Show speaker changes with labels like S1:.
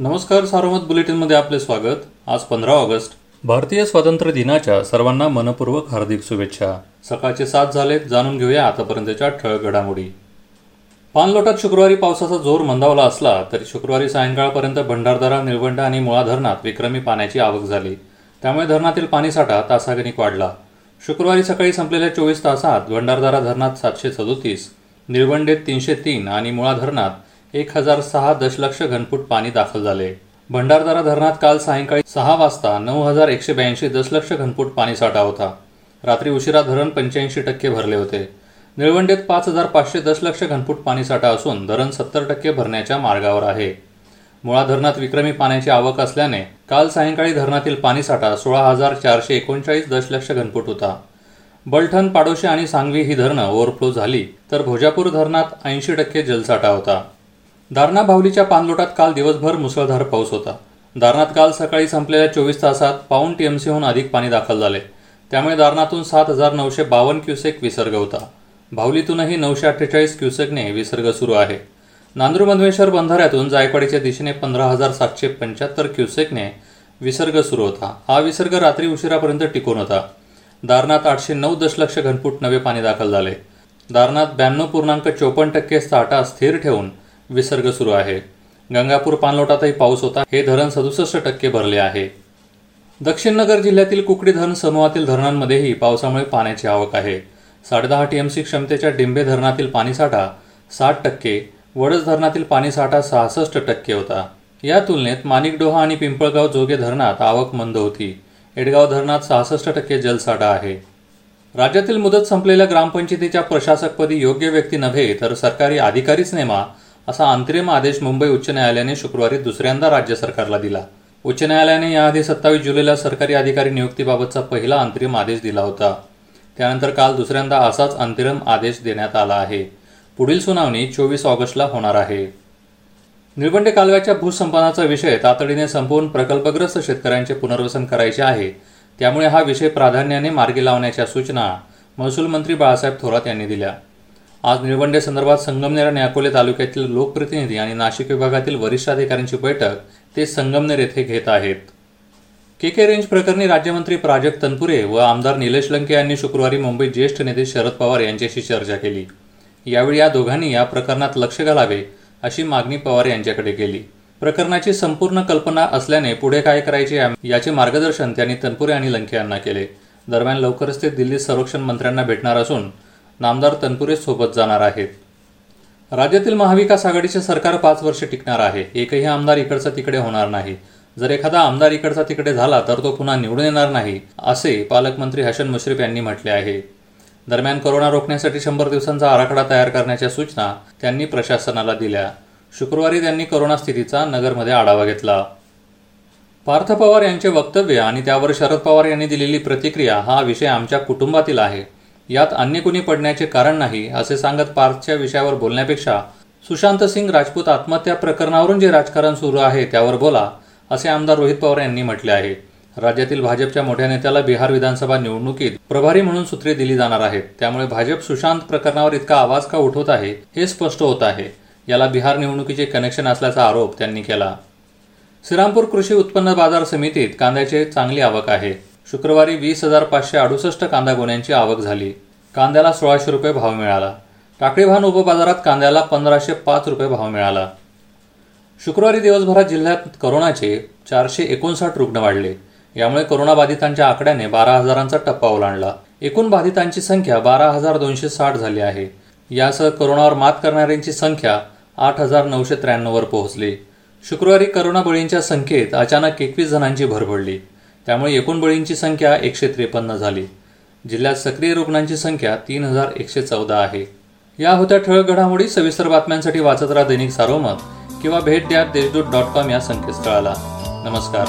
S1: नमस्कार सार्वमत बुलेटिनमध्ये आपले स्वागत. आज पंधरा ऑगस्ट. भारतीय स्वातंत्र्य दिनाच्या सर्वांना मनपूर्वक हार्दिक शुभेच्छा. सकाळचे सात झालेत जाणून घेऊया आतापर्यंतच्या ठळक घडामोडी. पानलोटात शुक्रवारी पावसाचा जोर मंदावला असला तरी शुक्रवारी सायंकाळपर्यंत भंडारदरा निळवंडा आणि मुळा धरणात विक्रमी पाण्याची आवक झाली. त्यामुळे धरणातील पाणीसाठा तासागणिक वाढला. शुक्रवारी सकाळी संपलेल्या चोवीस तासात भंडारदारा धरणात सातशे सदोतीस निळवंडेत तीनशे तीन आणि मुळा धरणात एक हजार सहा दशलक्ष घनफूट पाणी दाखल झाले. भंडारदारा धरणात काल सायंकाळी सहा वाजता नऊ हजार एकशे ब्याऐंशी दशलक्ष घनफूट पाणीसाठा होता. रात्री उशिरा धरण पंच्याऐंशी टक्के भरले होते. निळवंडेत पाच हजार पाचशे दशलक्ष घनफूट पाणीसाठा असून धरण सत्तर टक्के भरण्याच्या मार्गावर आहे. मुळा धरणात विक्रमी पाण्याची आवक असल्याने काल सायंकाळी धरणातील पाणीसाठा सोळा हजार चारशे एकोणचाळीस दशलक्ष घनफूट होता. बलठण पाडोशी आणि सांगवी ही धरणं ओव्हरफ्लो झाली तर भोजापूर धरणात ऐंशी टक्के जलसाठा होता. दारणा भावलीच्या पाणलोटात काल दिवसभर मुसळधार पाऊस होता. दारणात काल सकाळी संपलेल्या चोवीस तासात पाऊण टीएमसीहून अधिक पाणी दाखल झाले. त्यामुळे दारणातून सात हजार नऊशे बावन्न क्युसेक विसर्ग होता. भावलीतूनही नऊशे अठ्ठेचाळीस क्युसेकने विसर्ग सुरू आहे. नांदूर मधवेश्वर बंधाऱ्यातून जायकवाडीच्या दिशेने पंधरा हजार सातशे पंच्याहत्तर क्युसेकने विसर्ग सुरू होता. हा विसर्ग रात्री उशिरापर्यंत टिकून होता. दारणात आठशे नऊ दशलक्ष घनफूट नवे पाणी दाखल झाले. दारणात ब्याण्णव पूर्णांक चोपन्न टक्के साठा स्थिर ठेवून विसर्ग सुरू आहे. गंगापूर पाणलोटातही पाऊस होता. हे धरण सदुसष्ट टक्के भरले आहे. दक्षिण नगर जिल्ह्यातील कुकडी धरण समूहातील धरणांमध्येही पावसामुळे पाण्याची आवक आहे. साडेदहा टीएमसी क्षमतेच्या डिंबे धरणातील पाणीसाठा साठ टक्के वडस धरणातील पाणीसाठा सहासष्ट टक्के होता. या तुलनेत माणिकडोहा आणि पिंपळगाव जोगे धरणात आवक मंद होती. एडगाव धरणात सहासष्ट टक्के जलसाठा आहे. राज्यातील मुदत संपलेल्या ग्रामपंचायतीच्या प्रशासकपदी योग्य व्यक्ती नव्हे तर सरकारी अधिकारीच नेमा असा अंतरिम आदेश मुंबई उच्च न्यायालयाने शुक्रवारी दुसऱ्यांदा राज्य सरकारला दिला. उच्च न्यायालयाने याआधी सत्तावीस जुलैला सरकारी अधिकारी नियुक्तीबाबतचा पहिला अंतरिम आदेश दिला होता. त्यानंतर काल दुसऱ्यांदा असाच अंतरिम आदेश देण्यात आला आहे. पुढील सुनावणी चोवीस ऑगस्टला होणार आहे. निळवंडे कालव्याच्या भूसंपादनाचा विषय तातडीने संपवून प्रकल्पग्रस्त शेतकऱ्यांचे पुनर्वसन करायचे आहे. त्यामुळे हा विषय प्राधान्याने मार्गी लावण्याच्या सूचना महसूल मंत्री बाळासाहेब थोरात यांनी दिल्या. आज निळवंडे संदर्भात संगमनेर आणि अकोले तालुक्यातील लोकप्रतिनिधी आणि नाशिक विभागातील वरिष्ठ अधिकाऱ्यांची बैठक ते संगमनेर येथे घेत आहेत. के के रेंज प्रकरणी राज्यमंत्री प्राजक्त तनपुरे व आमदार निलेश लंके यांनी शुक्रवारी मुंबईत ज्येष्ठ नेते शरद पवार यांच्याशी चर्चा केली. यावेळी या दोघांनी या प्रकरणात लक्ष घालावे अशी मागणी पवार यांच्याकडे केली. प्रकरणाची संपूर्ण कल्पना असल्याने पुढे काय करायचे याचे मार्गदर्शन त्यांनी तनपुरे आणि लंके यांना केले. दरम्यान लवकरच ते दिल्लीत संरक्षण मंत्र्यांना भेटणार असून नामदार तनपुरे सोबत जाणार आहेत. राज्यातील महाविकास आघाडीचे सरकार पाच वर्ष टिकणार आहे. एकही आमदार इकडचा तिकडे होणार नाही. जर एखादा आमदार इकडचा तिकडे झाला तर तो पुन्हा निवडून येणार नाही असे पालकमंत्री हसन मुश्रीफ यांनी म्हटले आहे. दरम्यान कोरोना रोखण्यासाठी शंभर दिवसांचा आराखडा तयार करण्याच्या सूचना त्यांनी प्रशासनाला दिल्या. शुक्रवारी त्यांनी कोरोना स्थितीचा नगरमध्ये आढावा घेतला. पार्थ पवार यांचे वक्तव्य आणि त्यावर शरद पवार यांनी दिलेली प्रतिक्रिया हा विषय आमच्या कुटुंबातील आहे. यात अन्य कुणी पडण्याचे कारण नाही असे सांगत पार्थच्या विषयावर बोलण्यापेक्षा सुशांत सिंग राजपूत आत्महत्या प्रकरणावरून जे राजकारण सुरू आहे त्यावर बोला असे आमदार रोहित पवार यांनी म्हटले आहे. राज्यातील भाजपच्या मोठ्या नेत्याला बिहार विधानसभा निवडणुकीत प्रभारी म्हणून सूत्रे दिली जाणार आहेत. त्यामुळे भाजप सुशांत प्रकरणावर इतका आवाज का उठवत आहे हे स्पष्ट होत आहे. याला बिहार निवडणुकीचे कनेक्शन असल्याचा आरोप त्यांनी केला. श्रीरामपूर कृषी उत्पन्न बाजार समितीत कांद्याचे चांगली आवक आहे. शुक्रवारी वीस हजार पाचशे अडुसष्ट कांदा गोण्यांची आवक झाली. कांद्याला सोळाशे रुपये भाव मिळाला. टाकळीभान उपबाजारात कांद्याला पंधराशे पाच रुपये भाव मिळाला. शुक्रवारी दिवसभरात जिल्ह्यात करोनाचे चारशे एकोणसाठ रुग्ण वाढले. यामुळे करोनाबाधितांच्या आकड्याने बारा हजारांचा टप्पा ओलांडला. एकूण बाधितांची संख्या बारा हजार दोनशे साठ झाली आहे. यासह करोनावर मात करणाऱ्यांची संख्या आठ हजार नऊशे त्र्याण्णववर पोहोचली. शुक्रवारी करोना बळींच्या संख्येत अचानक एकवीस जणांची भर पडली. त्यामुळे एकूण बळींची संख्या एकशे त्रेपन्न झाली. जिल्ह्यात सक्रिय रुग्णांची संख्या तीन हजार एकशे चौदा आहे. या होत्या ठळक घडामोडी सविस्तर बातम्यांसाठी वाचत राहा दैनिक सारोमत किंवा भेट द्या देशदूत डॉट कॉम या संकेतस्थळाला. नमस्कार.